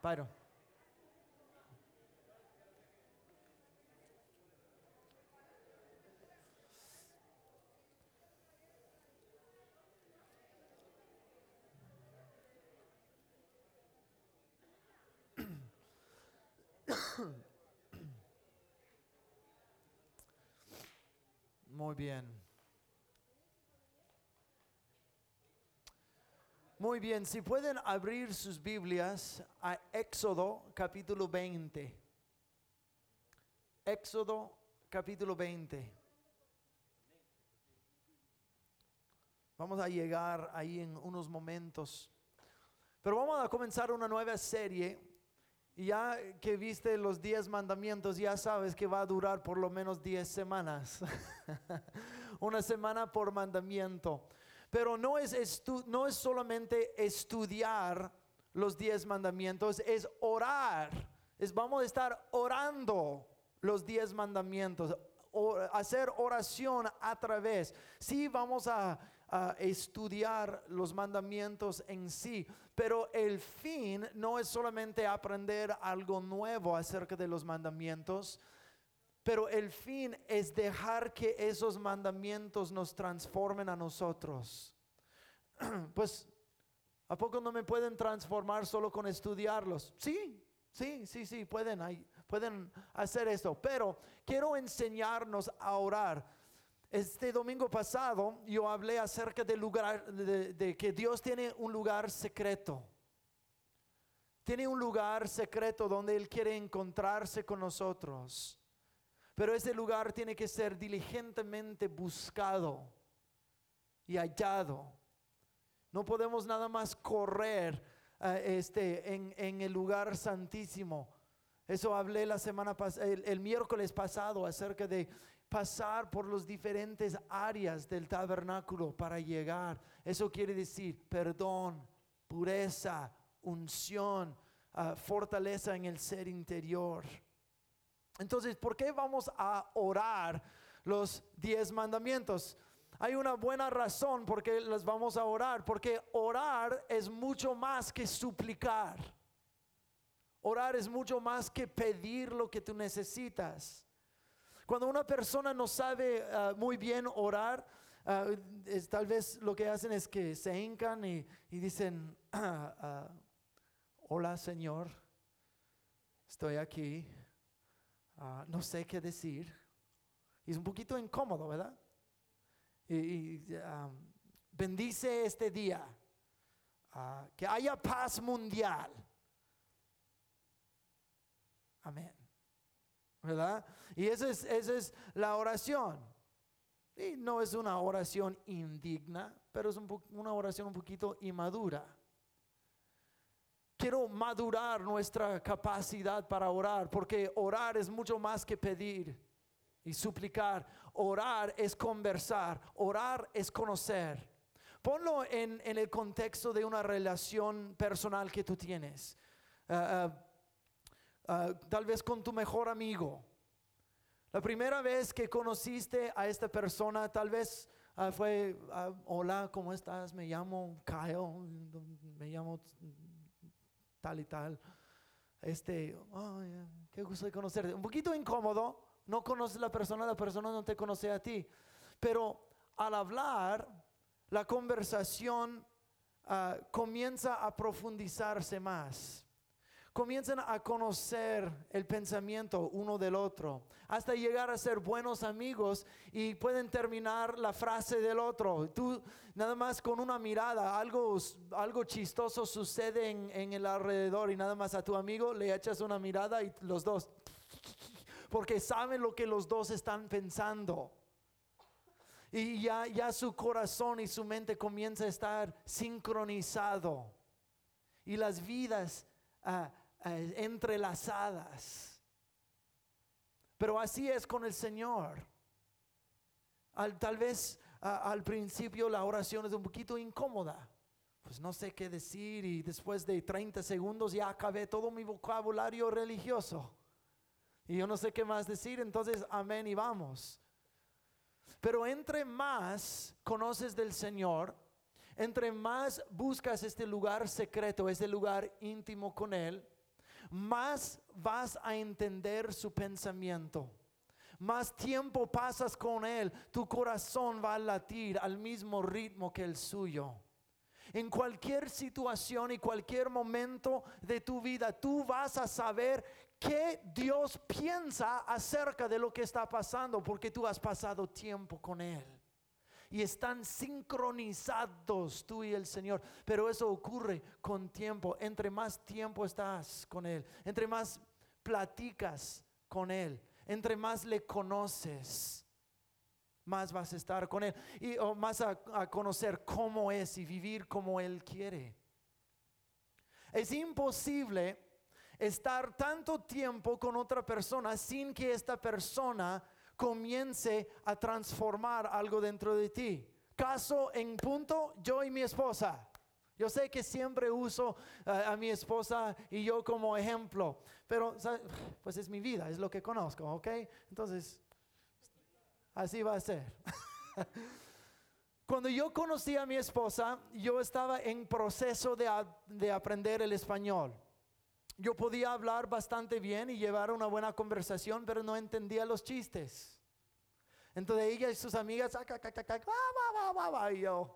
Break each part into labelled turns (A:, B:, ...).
A: Pyro. Muy bien. Muy bien, si pueden abrir sus Biblias a Éxodo capítulo 20. Éxodo capítulo 20. Vamos a llegar ahí en unos momentos. Pero vamos a comenzar una nueva serie. Ya que viste los 10 mandamientos, ya sabes que va a durar por lo menos 10 semanas. una semana por mandamiento. Pero no es, no es solamente estudiar los 10 mandamientos, es orar. Es vamos a estar orando los 10 mandamientos hacer oración a través. Sí, vamos a, estudiar los mandamientos en sí, pero el fin no es solamente aprender algo nuevo acerca de los mandamientos, pero el fin es dejar que esos mandamientos nos transformen a nosotros. Pues, ¿a poco no me pueden transformar solo con estudiarlos? Sí, Sí, sí, sí, pueden, pueden hacer esto. Pero quiero enseñarnos a orar. Este domingo pasado yo hablé acerca del lugar, de, que Dios tiene un lugar secreto. Tiene un lugar secreto donde Él quiere encontrarse con nosotros. Pero ese lugar tiene que ser diligentemente buscado y hallado. No podemos nada más correr este, en, el lugar santísimo. Eso hablé la semana pasada, el, miércoles pasado acerca de pasar por las diferentes áreas del tabernáculo para llegar. Eso quiere decir perdón, pureza, unción, ah, fortaleza en el ser interior. Entonces, ¿por qué vamos a orar los diez mandamientos? Hay una buena razón por qué las vamos a orar, porque orar es mucho más que suplicar. Orar es mucho más que pedir lo que tú necesitas. Cuando una persona no sabe ah, muy bien orar, ah, tal vez lo que hacen es que se hincan y, dicen, ah, hola Señor, estoy aquí, no sé qué decir. Y es un poquito incómodo, ¿verdad? y, bendice este día, uh, que haya paz mundial. Amén. ¿Verdad? Y esa es, esa es la oración. Y no es una oración indigna, pero es una oración un poquito inmadura. Quiero madurar nuestra capacidad para orar, porque orar es mucho más que pedir y suplicar. Orar es conversar, orar es conocer. Ponlo en, el contexto de una relación personal que tú tienes. Ah, ah, ah, tal vez con tu mejor amigo. La primera vez que conociste a esta persona, tal vez fue, hola, ¿cómo estás? Me llamo Kyle, me llamo tal y tal. Este, qué gusto de conocerte. Un poquito incómodo, no conoces la persona, la persona no te conoce a ti. Pero al hablar, la conversación ah, comienza a profundizarse más. Comienzan a conocer el pensamiento uno del otro, hasta llegar a ser buenos amigos y pueden terminar la frase del otro. Tú nada más con una mirada, algo, algo chistoso sucede en, en el alrededor y nada más a tu amigo le echas una mirada y los dos porque saben lo que los dos están pensando. Y ya, ya su corazón y su mente comienza a estar sincronizado. Y las vidas ah, entrelazadas. Pero así es con el Señor. tal vez al principio la oración es un poquito incómoda. Pues no sé qué decir y después de 30 segundos ya acabé todo mi vocabulario religioso. Y yo no sé qué más decir, entonces amén y vamos. Pero entre más conoces del Señor, entre más buscas este lugar secreto, este lugar íntimo con Él, más vas a entender su pensamiento. Más tiempo pasas con Él, tu corazón va a latir al mismo ritmo que el suyo. En cualquier situación y cualquier momento de tu vida, tú vas a saber qué Dios piensa acerca de lo que está pasando, porque tú has pasado tiempo con Él. Y están sincronizados tú y el Señor. Pero eso ocurre con tiempo. Entre más tiempo estás con Él, entre más platicas con Él, entre más le conoces, más vas a estar con Él y más a conocer cómo es y vivir como Él quiere. Es imposible estar tanto tiempo con otra persona sin que esta persona comience a transformar algo dentro de ti. Caso en punto, yo y mi esposa. Yo sé que siempre uso uh, a mi esposa y yo como ejemplo, pero pues es mi vida, es lo que conozco, ¿ok? Entonces, así va a ser. Cuando yo conocí a mi esposa, yo estaba en proceso de, de aprender el español. Yo podía hablar bastante bien y llevar una buena conversación, pero no entendía los chistes. Entonces ella y sus amigas, y yo.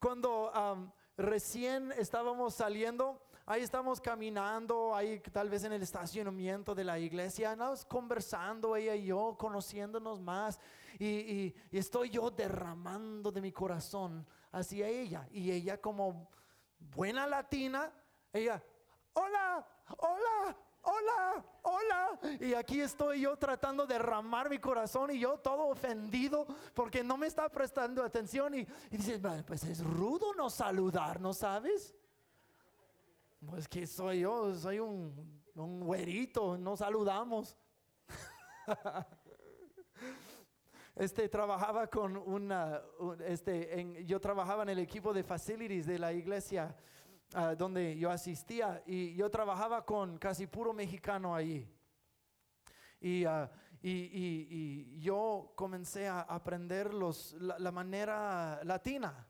A: Cuando am, recién estábamos saliendo, ahí estamos caminando, ahí tal vez en el estacionamiento de la iglesia, andamos conversando ella y yo, conociéndonos más, y, y- y estoy yo derramando de mi corazón hacia ella, y ella como buena latina, ella, hola, hola, hola, hola. Y aquí estoy yo tratando de derramar mi corazón y yo todo ofendido porque no me está prestando atención. Y, y dice, "Bueno, pues es rudo no saludar, ¿no sabes? Pues que soy yo, soy un, un güerito, no saludamos. Este trabajaba con una, un- este, en- yo trabajaba en el equipo de facilities de la iglesia ah, donde yo asistía y yo trabajaba con casi puro mexicano allí. Y, ah, y- y- y yo comencé a aprender los, la, la manera latina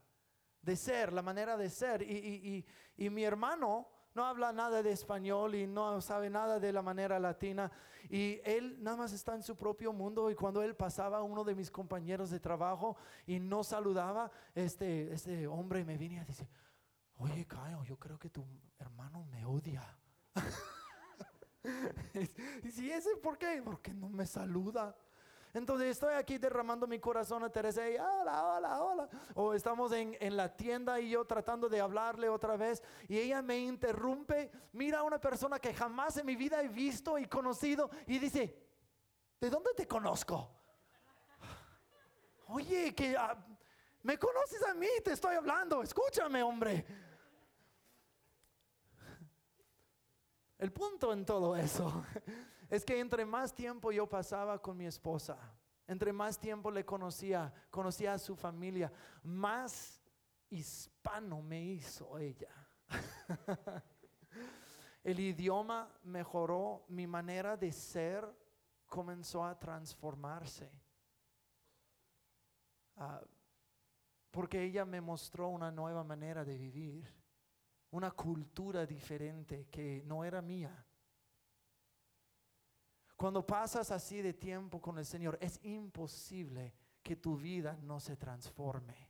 A: de ser, la manera de ser. Y mi hermano no habla nada de español y no sabe nada de la manera latina. Y él nada más está en su propio mundo. Y cuando él pasaba uno de mis compañeros de trabajo y no saludaba, este, este hombre me viene a decir, oye, Caio, yo creo que tu hermano me odia. y si ese, ¿por qué? Porque no me saluda. Entonces estoy aquí derramando mi corazón a Teresa y hola, hola, hola. O estamos en, en la tienda y yo tratando de hablarle otra vez y ella me interrumpe. Mira a una persona que jamás en mi vida he visto y conocido y dice, ¿de dónde te conozco? Oye, que ah, me conoces a mí, te estoy hablando, escúchame, hombre. El punto en todo eso es que entre más tiempo yo pasaba con mi esposa, entre más tiempo le conocía, conocía a su familia, más hispano me hizo ella. El idioma mejoró, mi manera de ser comenzó a transformarse. Ah, porque ella me mostró una nueva manera de vivir, una cultura diferente que no era mía. Cuando pasas así de tiempo con el Señor, es imposible que tu vida no se transforme.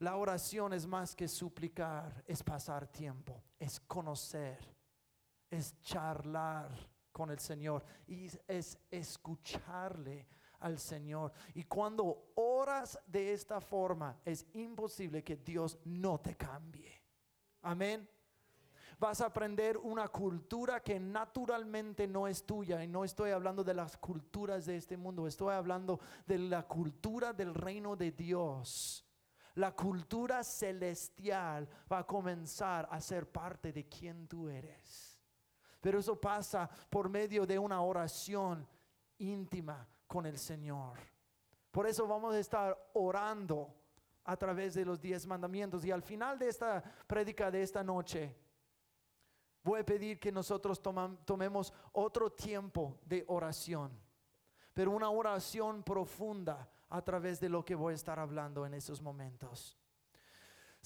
A: La oración es más que suplicar, es pasar tiempo, es conocer, es charlar con el Señor y es- es escucharle al Señor. Y cuando oras de esta forma, es imposible que Dios no te cambie. Amén. Vas a aprender una cultura que naturalmente no es tuya. Y no estoy hablando de las culturas de este mundo. Estoy hablando de la cultura del reino de Dios. La cultura celestial va a comenzar a ser parte de quien tú eres. Pero eso pasa por medio de una oración íntima con el Señor. Por eso vamos a estar orando a través de los diez mandamientos. Y al final de esta prédica de esta noche, voy a pedir que nosotros tomemos otro tiempo de oración, pero una oración profunda a través de lo que voy a estar hablando en esos momentos.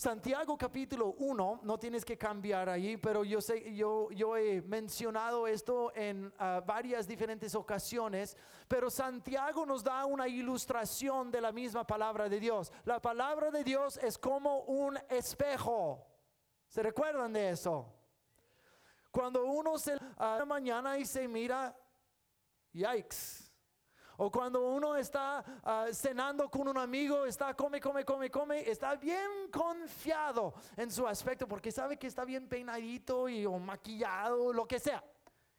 A: Santiago capítulo 1, no tienes que cambiar ahí, pero yo sé, yo, yo he mencionado esto en ah, varias diferentes ocasiones, pero Santiago nos da una ilustración de la misma palabra de Dios. La palabra de Dios es como un espejo. ¿Se recuerdan de eso? Cuando uno se a la mañana y se mira, yikes. O cuando uno está ah, cenando con un amigo, está come, come, come, come, está bien confiado en su aspecto porque sabe que está bien peinadito y o maquillado, lo que sea.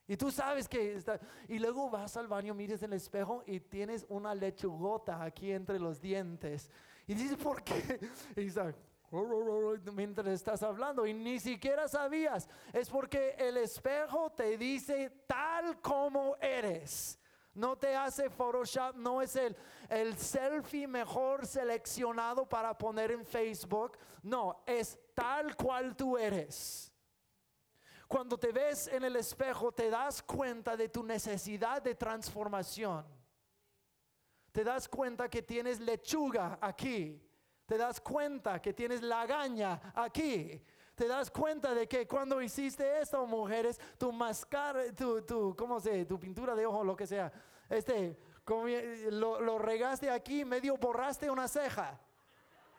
A: Y tú sabes que está. Y luego vas al baño, mires el espejo y tienes una lechugota aquí entre los dientes. Y dices, ¿por qué? Y mientras estás hablando y ni siquiera sabías. Es porque el espejo te dice tal como eres. No te hace Photoshop, no es el, el selfie mejor seleccionado para poner en Facebook. No, es tal cual tú eres. Cuando te ves en el espejo te das cuenta de tu necesidad de transformación. Te das cuenta que tienes lechuga aquí. Te das cuenta que tienes lagaña aquí te das cuenta de que cuando hiciste esto, mujeres, tu mascara, tu, tu, ¿cómo se? Tu pintura de ojo, lo que sea, este, lo, lo regaste aquí, medio borraste una ceja.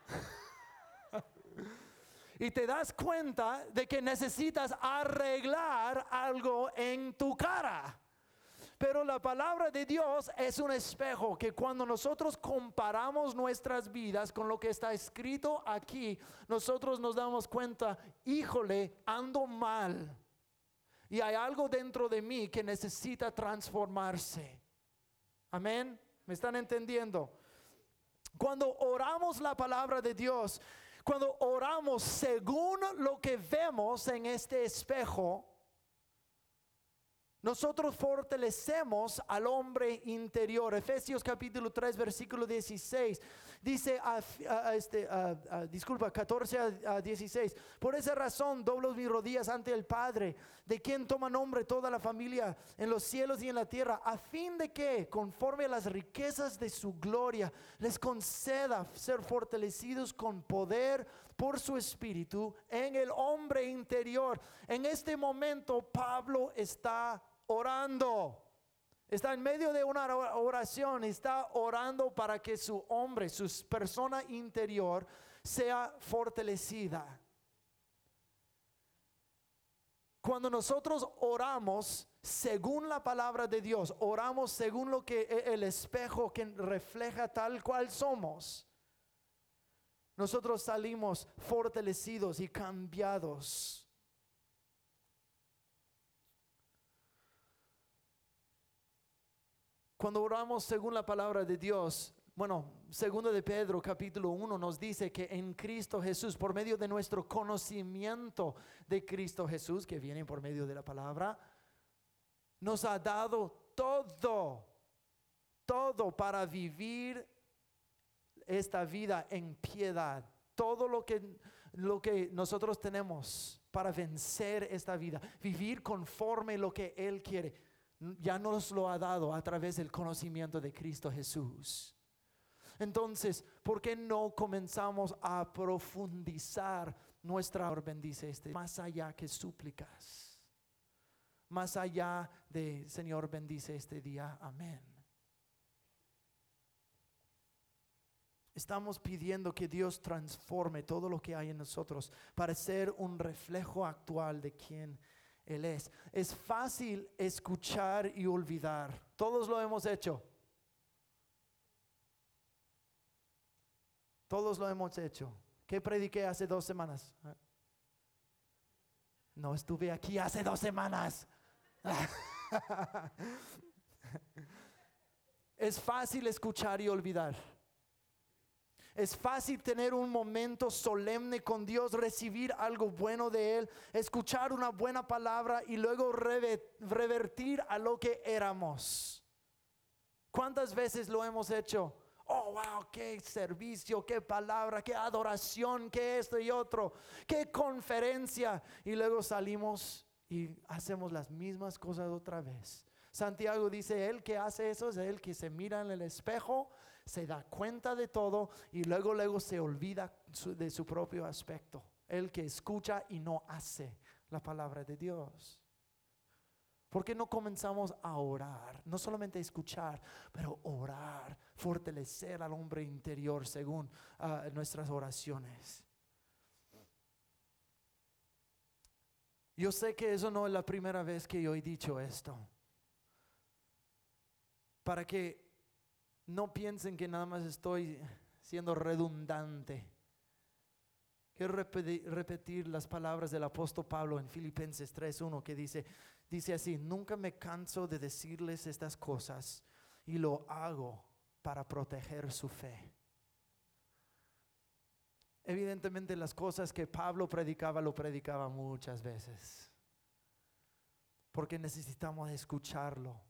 A: y te das cuenta de que necesitas arreglar algo en tu cara. Pero la palabra de Dios es un espejo que cuando nosotros comparamos nuestras vidas con lo que está escrito aquí, nosotros nos damos cuenta, híjole, ando mal. Y hay algo dentro de mí que necesita transformarse. Amén. ¿Me están entendiendo? Cuando oramos la palabra de Dios, cuando oramos según lo que vemos en este espejo, nosotros fortalecemos al hombre interior. Efesios capítulo 3, versículo 16. Dice, este, disculpa, 14 a, 16. Por esa razón doblo mis rodillas ante el Padre, de quien toma nombre toda la familia en los cielos y en la tierra, a fin de que, conforme a las riquezas de su gloria, les conceda ser fortalecidos con poder por su espíritu en el hombre interior. En este momento Pablo está orando. Está en medio de una oración, está orando para que su hombre, su persona interior sea fortalecida. Cuando nosotros oramos según la palabra de Dios, oramos según lo que e, el espejo que refleja tal cual somos, nosotros salimos fortalecidos y cambiados. Cuando oramos según la palabra de Dios, bueno, segundo de Pedro capítulo 1 nos dice que en Cristo Jesús, por medio de nuestro conocimiento de Cristo Jesús, que viene por medio de la palabra, nos ha dado todo, todo para vivir esta vida en piedad. Todo lo que, lo que nosotros tenemos para vencer esta vida, vivir conforme lo que Él quiere ya nos lo ha dado a través del conocimiento de Cristo Jesús. Entonces, ¿por qué no comenzamos a profundizar nuestra bendice este más allá que súplicas? Más allá de Señor bendice este día. Amén. Estamos pidiendo que Dios transforme todo lo que hay en nosotros para ser un reflejo actual de quien él es. Es fácil escuchar y olvidar. Todos lo hemos hecho. Todos lo hemos hecho. ¿Qué prediqué hace dos semanas? No estuve aquí hace dos semanas. es fácil escuchar y olvidar. Es fácil tener un momento solemne con Dios, recibir algo bueno de Él, escuchar una buena palabra y luego revertir a lo que éramos. ¿Cuántas veces lo hemos hecho? Oh, wow, qué servicio, qué palabra, qué adoración, qué esto y otro, qué conferencia. Y luego salimos y hacemos las mismas cosas otra vez. Santiago dice, el que hace eso es el que se mira en el espejo se da cuenta de todo y luego luego se olvida de su propio aspecto. El que escucha y no hace la palabra de Dios. ¿Por qué no comenzamos a orar? No solamente escuchar, pero orar, fortalecer al hombre interior según ah, nuestras oraciones. Yo sé que eso no es la primera vez que yo he dicho esto. Para que no piensen que nada más estoy siendo redundante. Quiero repetir, las palabras del apóstol Pablo en Filipenses 3.1 que dice, dice así, nunca me canso de decirles estas cosas y lo hago para proteger su fe. Evidentemente las cosas que Pablo predicaba lo predicaba muchas veces. Porque necesitamos escucharlo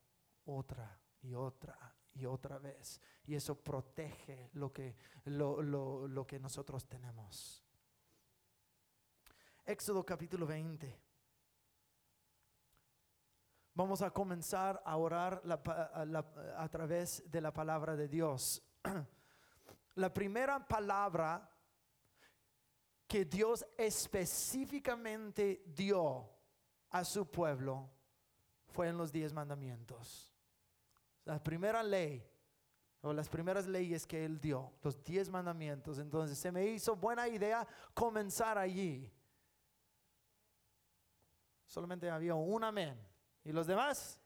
A: otra y otra y otra vez. Y eso protege lo que, lo, lo que nosotros tenemos. Éxodo capítulo 20. Vamos a comenzar a orar a, través de la palabra de Dios. La primera palabra que Dios específicamente dio a su pueblo fue en los diez mandamientos. La primera ley o las primeras leyes que Él dio, los diez mandamientos. Entonces se me hizo buena idea comenzar allí. Solamente había un amén. ¿Y los demás?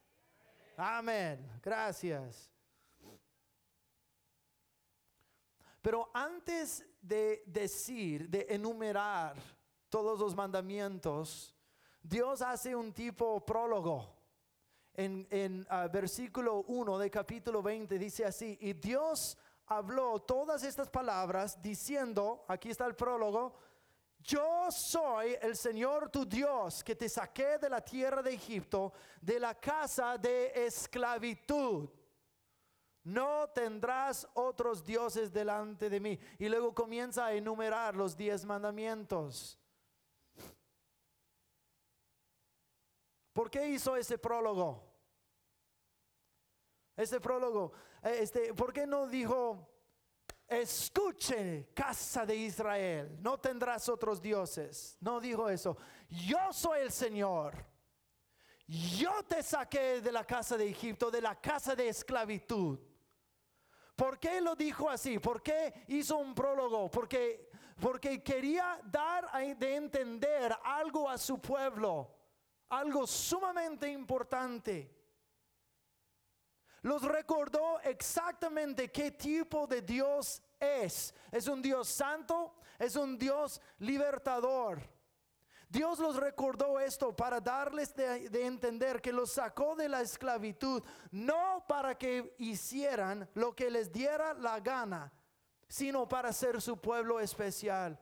A: Amén. Gracias. Pero antes de decir, de enumerar todos los mandamientos, Dios hace un tipo prólogo. En, en ah, versículo 1 de capítulo 20 dice así, y Dios habló todas estas palabras diciendo, aquí está el prólogo, yo soy el Señor tu Dios que te saqué de la tierra de Egipto, de la casa de esclavitud. No tendrás otros dioses delante de mí. Y luego comienza a enumerar los diez mandamientos. ¿Por qué hizo ese prólogo? Ese prólogo, eh, este, ¿por qué no dijo, escuche casa de Israel, no tendrás otros dioses. No dijo eso. Yo soy el Señor. Yo te saqué de la casa de Egipto, de la casa de esclavitud. ¿Por qué lo dijo así? ¿Por qué hizo un prólogo? Porque, porque quería dar de entender algo a su pueblo, algo sumamente importante. Los recordó exactamente qué tipo de Dios es. Es un Dios santo, es un Dios libertador. Dios los recordó esto para darles de, entender que los sacó de la esclavitud, no para que hicieran lo que les diera la gana, sino para ser su pueblo especial.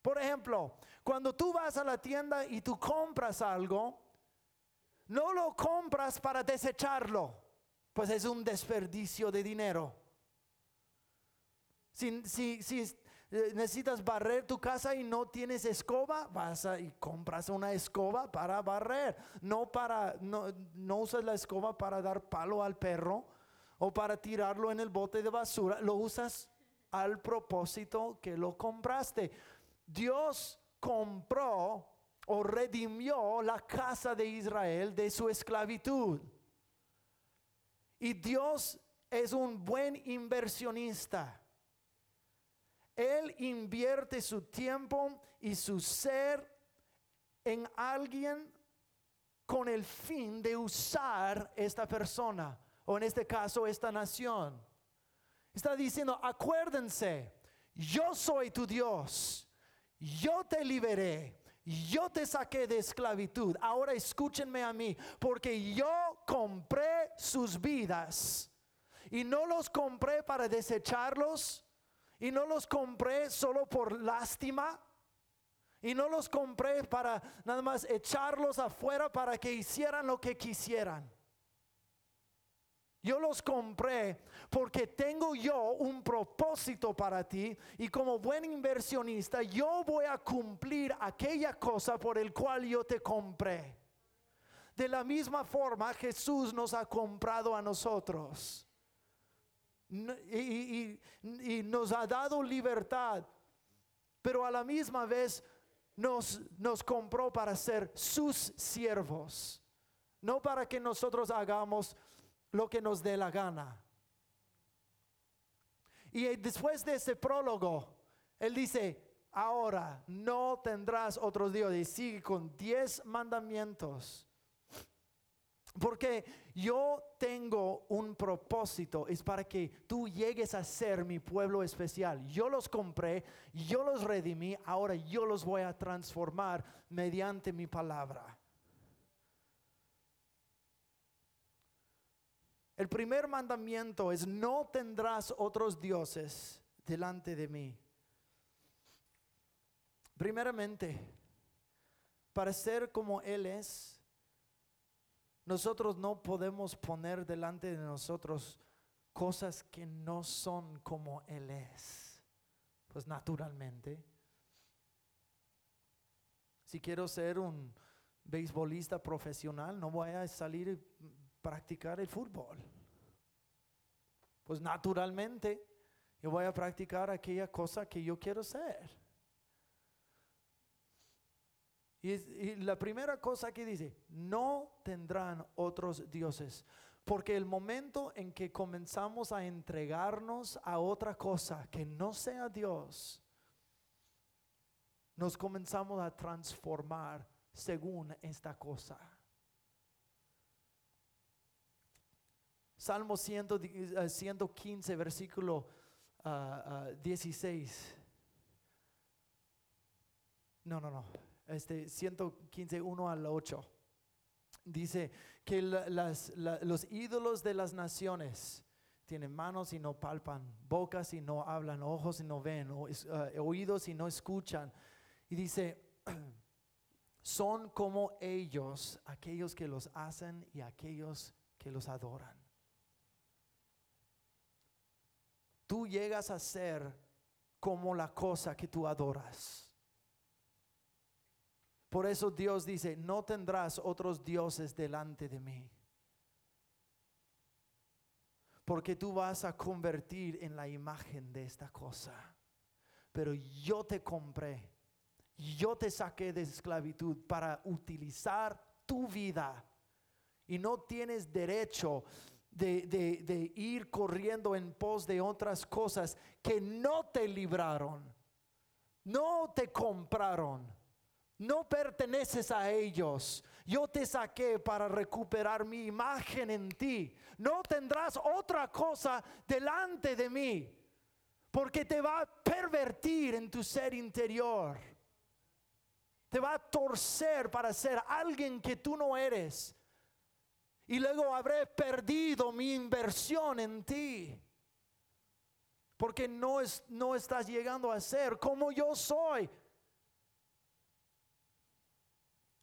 A: Por ejemplo, cuando tú vas a la tienda y tú compras algo, no lo compras para desecharlo pues es un desperdicio de dinero. Si, eh, necesitas barrer tu casa y no tienes escoba, vas y compras una escoba para barrer. No, para, no, no usas la escoba para dar palo al perro o para tirarlo en el bote de basura. Lo usas al propósito que lo compraste. Dios compró o redimió la casa de Israel de su esclavitud. Y Dios es un buen inversionista. Él invierte su tiempo y su ser en alguien con el fin de usar esta persona, o en este caso esta nación. Está diciendo, acuérdense, yo soy tu Dios, yo te liberé, yo te saqué de esclavitud. Ahora escúchenme a mí, porque yo compré sus vidas. Y no los compré para desecharlos. Y no los compré solo por lástima. Y no los compré para nada más echarlos afuera para que hicieran lo que quisieran. Yo los compré porque tengo yo un propósito para ti y como buen inversionista yo voy a cumplir aquella cosa por el cual yo te compré. De la misma forma Jesús nos ha comprado a nosotros. y, nos ha dado libertad, pero a la misma vez nos, nos compró para ser sus siervos, no para que nosotros hagamos lo que nos dé la gana. Y después de ese prólogo, él dice, ahora no tendrás otros dioses. Y sigue con diez mandamientos. Porque yo tengo un propósito, es para que tú llegues a ser mi pueblo especial. Yo los compré, yo los redimí, ahora yo los voy a transformar mediante mi palabra. El primer mandamiento es no tendrás otros dioses delante de mí. Primeramente, para ser como Él es, nosotros no podemos poner delante de nosotros cosas que no son como Él es. Pues naturalmente. Si quiero ser un beisbolista profesional, no voy a salir y practicar el fútbol. Pues naturalmente yo voy a practicar aquella cosa que yo quiero ser. Y, la primera cosa que dice, no tendrán otros dioses. Porque el momento en que comenzamos a entregarnos a otra cosa que no sea Dios, nos comenzamos a transformar según esta cosa. Salmo 100, eh, 115, versículo ah, ah, 16. No, no, no. Este 115, 1 al 8. Dice que la- las- la- los ídolos de las naciones tienen manos y no palpan, bocas y no hablan, ojos y no ven, ah, oídos y no escuchan. Y dice, son como ellos, aquellos que los hacen y aquellos que los adoran. Tú llegas a ser como la cosa que tú adoras. Por eso Dios dice, no tendrás otros dioses delante de mí. Porque tú vas a convertir en la imagen de esta cosa. Pero yo te compré, yo te saqué de esclavitud para utilizar tu vida. Y no tienes derecho de, de- de ir corriendo en pos de otras cosas que no te libraron, no te compraron. No perteneces a ellos. Yo te saqué para recuperar mi imagen en ti. No tendrás otra cosa delante de mí. Porque te va a pervertir en tu ser interior. Te va a torcer para ser alguien que tú no eres. Y luego habré perdido mi inversión en ti. Porque no, es, no estás llegando a ser como yo soy.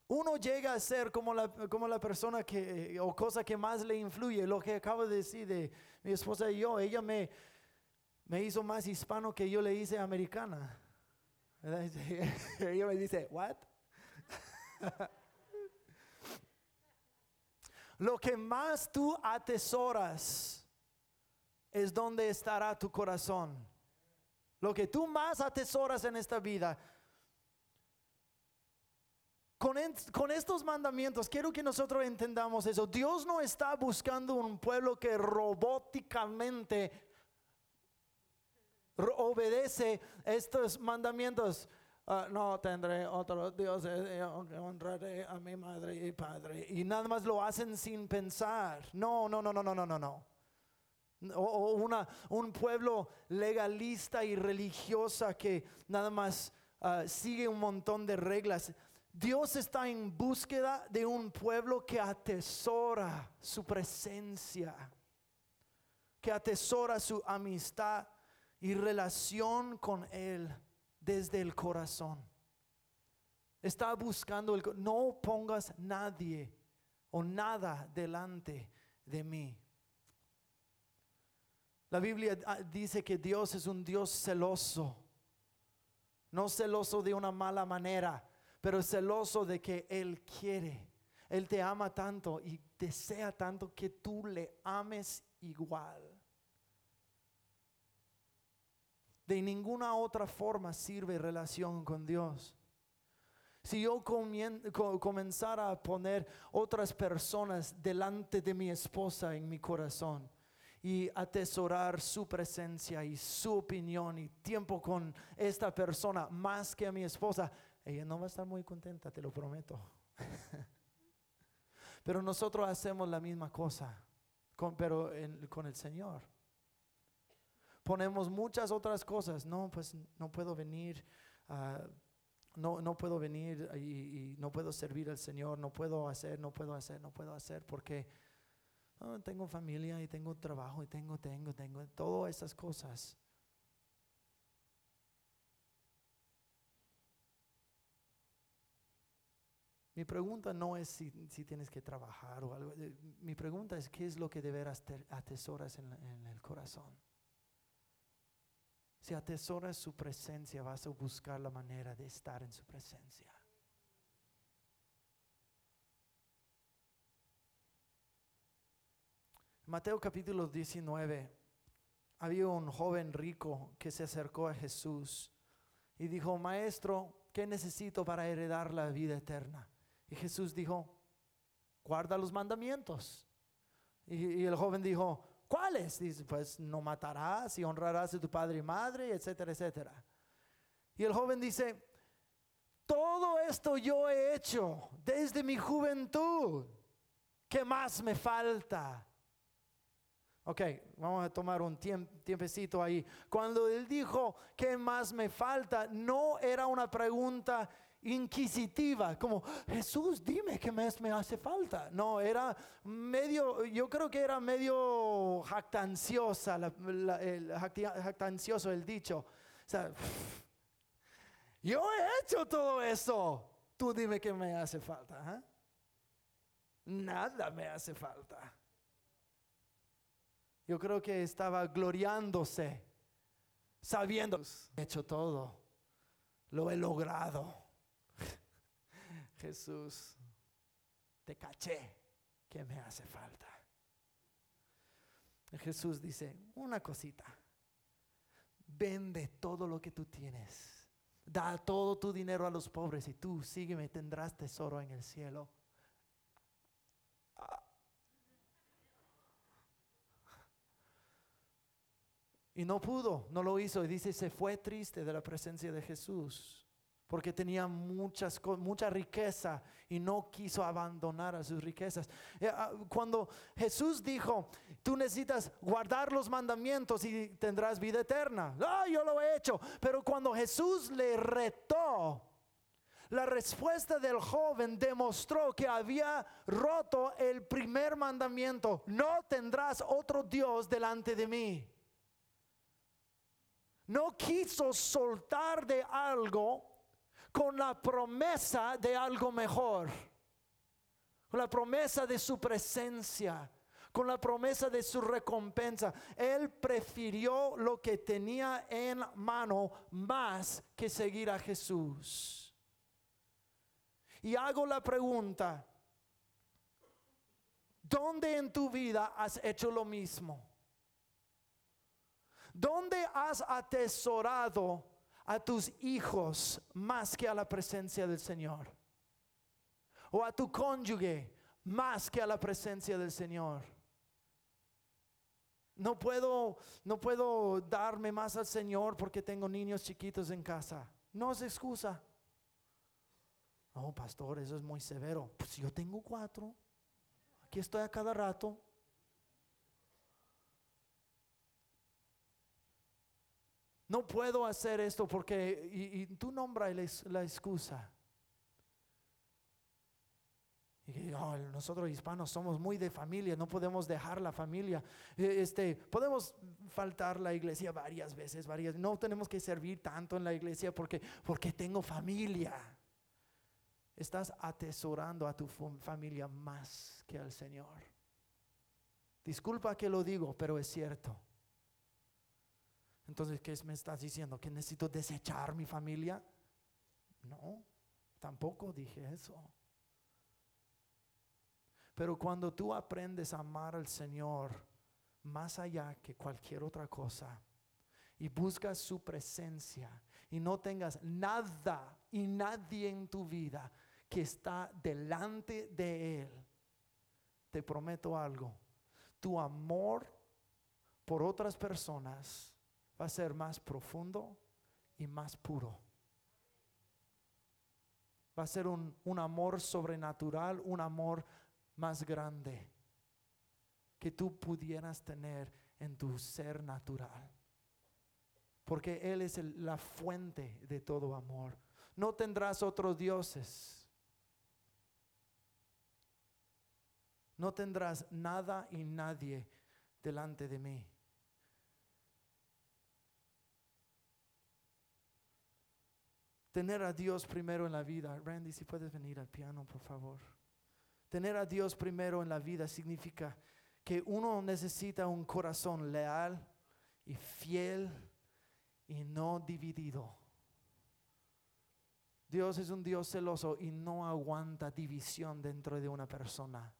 A: Uno llega a ser como la, como la persona que, o cosa que más le influye, lo que acabo de decir de mi esposa y yo, ella me, me hizo más hispano que yo le hice americana. Ella me dice, ¿what? lo que más tú atesoras es donde estará tu corazón. Lo que tú más atesoras en esta vida con, estos mandamientos, quiero que nosotros entendamos eso. Dios no está buscando un pueblo que robóticamente ro- obedece estos mandamientos. Ah, no tendré otro Dios, eh, honraré a mi madre y padre. Y nada más lo hacen sin pensar. No, no, no, no, no, no, no, no. O, un pueblo legalista y religiosa que nada más ah, sigue un montón de reglas. Dios está en búsqueda de un pueblo que atesora su presencia, que atesora su amistad y relación con Él desde el corazón. Está buscando el... No pongas nadie o nada delante de mí. La Biblia ah, dice que Dios es un Dios celoso. No celoso de una mala manera, pero celoso de que Él quiere. Él te ama tanto y desea tanto que tú le ames igual. De ninguna otra forma sirve relación con Dios. Si yo comenzara a poner otras personas delante de mi esposa en mi corazón y atesorar su presencia y su opinión y tiempo con esta persona más que a mi esposa, ella no va a estar muy contenta, te lo prometo. Pero nosotros hacemos la misma cosa, pero con el Señor. Ponemos muchas otras cosas. No, pues no puedo venir. a no, no puedo venir y, no puedo servir al Señor, no puedo hacer, no puedo hacer, no puedo hacer porque oh, tengo familia y tengo trabajo y tengo, tengo, tengo, todas esas cosas. Mi pregunta no es si, tienes que trabajar o algo. Eh, mi pregunta es qué es lo que de veras atesoras en el corazón. Si atesoras su presencia, vas a buscar la manera de estar en su presencia. Mateo capítulo 19, había un joven rico que se acercó a Jesús y dijo, Maestro, ¿qué necesito para heredar la vida eterna? Y Jesús dijo, guarda los mandamientos. Y, el joven dijo, ¿Cuáles? Dice, pues no matarás y honrarás a tu padre y madre, etcétera, etcétera. Y el joven dice, todo esto yo he hecho desde mi juventud. ¿Qué más me falta? Ok, vamos a tomar un tiempecito ahí. Cuando él dijo, ¿qué más me falta? No era una pregunta inquisitiva, como Jesús, dime qué me hace falta. No, era medio, yo creo que era medio jactanciosa, el, jactancioso el dicho. O sea, yo he hecho todo eso. Tú dime qué me hace falta. ¿ah? Nada me hace falta. Yo creo que estaba gloriándose, sabiendo, he hecho todo, lo he logrado. Jesús, te caché, que me hace falta? Jesús dice, una cosita, vende todo lo que tú tienes, da todo tu dinero a los pobres y tú sígueme, tendrás tesoro en el cielo. Y no pudo, no lo hizo. Y dice, se fue triste de la presencia de Jesús porque tenía muchas, mucha riqueza y no quiso abandonar a sus riquezas. Eh, ah, cuando Jesús dijo, tú necesitas guardar los mandamientos y tendrás vida eterna. Ah, yo lo he hecho. Pero cuando Jesús le retó, la respuesta del joven demostró que había roto el primer mandamiento. No tendrás otro Dios delante de mí. No quiso soltar de algo con la promesa de algo mejor, con la promesa de su presencia, con la promesa de su recompensa. Él prefirió lo que tenía en mano más que seguir a Jesús. Y hago la pregunta, ¿dónde en tu vida has hecho lo mismo? ¿Dónde has atesorado a tus hijos más que a la presencia del Señor. O a tu cónyuge más que a la presencia del Señor. No puedo, no puedo darme más al Señor porque tengo niños chiquitos en casa. No es excusa. No, pastor, eso es muy severo. Pues yo tengo cuatro. Aquí estoy a cada rato. No puedo hacer esto porque, y, tú nombras la, excusa. Y nosotros hispanos somos muy de familia, no podemos dejar la familia. E, este, podemos faltar la iglesia varias veces, varias. No tenemos que servir tanto en la iglesia porque, porque tengo familia. Estás atesorando a tu familia más que al Señor. Disculpa que lo digo, pero es cierto. Entonces, ¿qué me estás diciendo? ¿Que necesito desechar mi familia? No, tampoco dije eso. Pero cuando tú aprendes a amar al Señor más allá que cualquier otra cosa, y buscas su presencia y no tengas nada y nadie en tu vida que está delante de Él, te prometo algo, tu amor por otras personas va a ser más profundo y más puro. Va a ser un, un amor sobrenatural, un amor más grande que tú pudieras tener en tu ser natural. Porque Él es la fuente de todo amor. No tendrás otros dioses. No tendrás nada y nadie delante de mí. Tener a Dios primero en la vida. Randy, si puedes venir al piano, por favor. Tener a Dios primero en la vida significa que uno necesita un corazón leal y fiel y no dividido. Dios es un Dios celoso y no aguanta división dentro de una persona.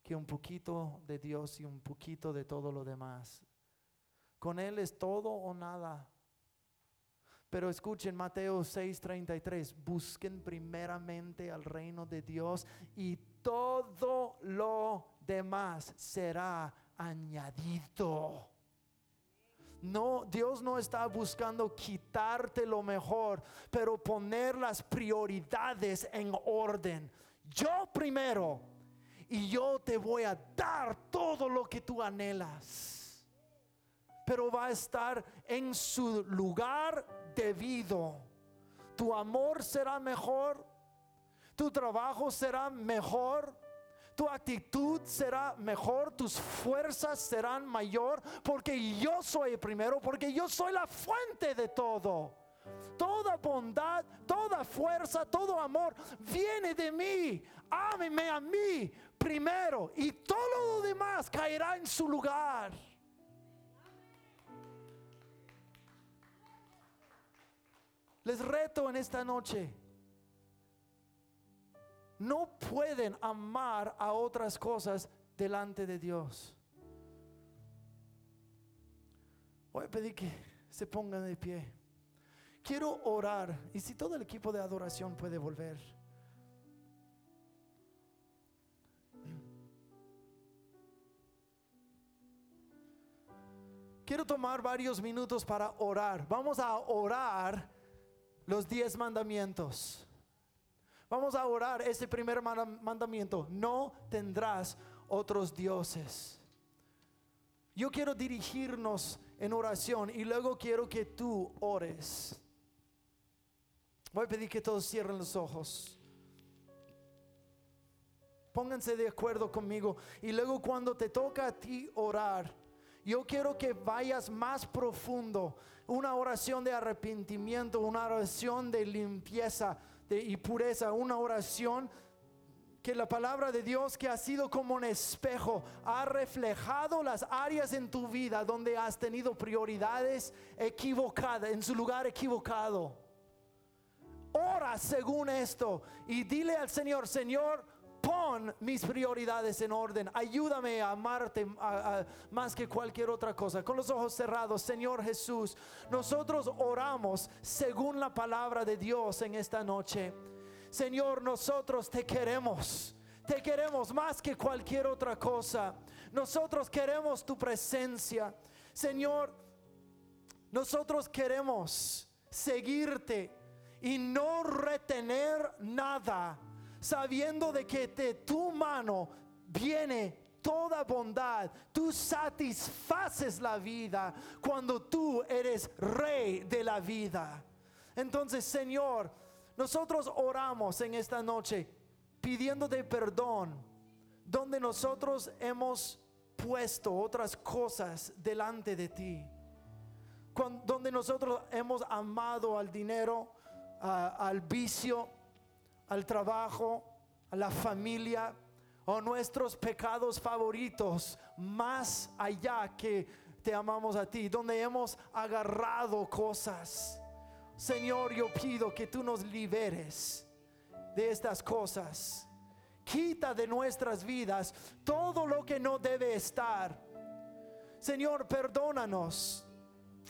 A: Que un poquito de Dios y un poquito de todo lo demás. Con Él es todo o nada. Pero escuchen Mateo 6:33, busquen primeramente al reino de Dios y todo lo demás será añadido. No, Dios no está buscando quitarte lo mejor, pero poner las prioridades en orden. Yo primero y yo te voy a dar todo lo que tú anhelas. Pero va a estar en su lugar debido. Tu amor será mejor, tu trabajo será mejor, tu actitud será mejor, tus fuerzas serán mayor, porque yo soy el primero, porque yo soy la fuente de todo. Toda bondad, toda fuerza, todo amor viene de mí. Ámeme a mí primero y todo lo demás caerá en su lugar. Les reto en esta noche no pueden amar a otras cosas delante de Dios. Voy a pedir que se pongan de pie. Quiero orar y si todo el equipo de adoración puede volver. Quiero tomar varios minutos para orar. Vamos a orar los diez mandamientos. Vamos a orar ese primer mandamiento. No tendrás otros dioses. Yo quiero dirigirnos en oración y luego quiero que tú ores. Voy a pedir que todos cierren los ojos. Pónganse de acuerdo conmigo. Y luego cuando te toca a ti orar, yo quiero que vayas más profundo. Una oración de arrepentimiento, una oración de limpieza y pureza, una oración que la palabra de Dios que ha sido como un espejo ha reflejado las áreas en tu vida donde has tenido prioridades equivocadas, en su lugar equivocado. Ora según esto y dile al Señor, Señor, pon mis prioridades en orden. Ayúdame a amarte más que cualquier otra cosa. Con los ojos cerrados, Señor Jesús, nosotros oramos según la palabra de Dios en esta noche. Señor, nosotros te queremos. Te queremos más que cualquier otra cosa. Nosotros queremos tu presencia. Señor, nosotros queremos seguirte y no retener nada sabiendo de que de tu mano viene toda bondad. Tú satisfaces la vida cuando tú eres rey de la vida. Entonces, Señor, nosotros oramos en esta noche pidiéndote perdón donde nosotros hemos puesto otras cosas delante de ti. donde nosotros hemos amado al dinero, al vicio, al trabajo, a la familia o nuestros pecados favoritos más allá que te amamos a ti, donde hemos agarrado cosas. Señor, yo pido que tú nos liberes de estas cosas. Quita de nuestras vidas todo lo que no debe estar. Señor, perdónanos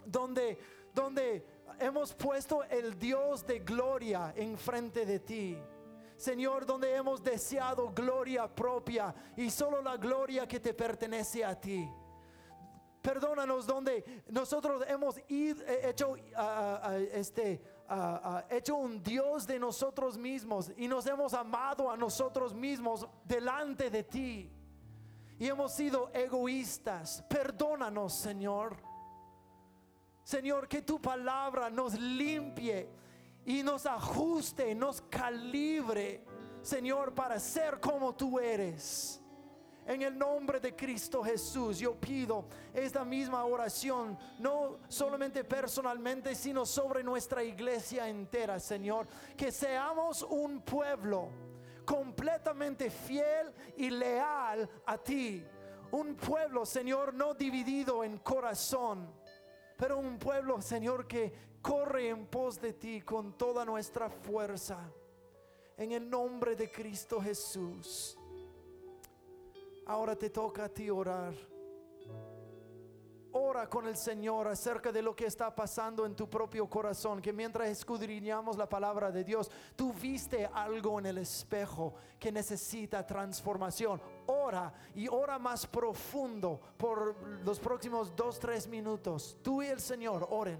A: donde, donde hemos puesto el Dios de gloria enfrente de ti. Señor, donde hemos deseado gloria propia y solo la gloria que te pertenece a ti. Perdónanos donde nosotros hemos eh, hecho, ah, ah, este, ah, ah, hecho un Dios de nosotros mismos y nos hemos amado a nosotros mismos delante de ti. Y hemos sido egoístas. Perdónanos, Señor. Señor, que tu palabra nos limpie y nos ajuste, nos calibre, Señor, para ser como tú eres. En el nombre de Cristo Jesús, yo pido esta misma oración, no solamente personalmente, sino sobre nuestra iglesia entera, Señor. Que seamos un pueblo completamente fiel y leal a ti. Un pueblo, Señor, no dividido en corazón, pero un pueblo, Señor, que corre en pos de ti con toda nuestra fuerza. En el nombre de Cristo Jesús. Ahora te toca a ti orar. Ora con el Señor acerca de lo que está pasando en tu propio corazón, que mientras escudriñamos la palabra de Dios, tú viste algo en el espejo que necesita transformación. Ora y ora más profundo por los próximos dos, tres minutos. Tú y el Señor oren.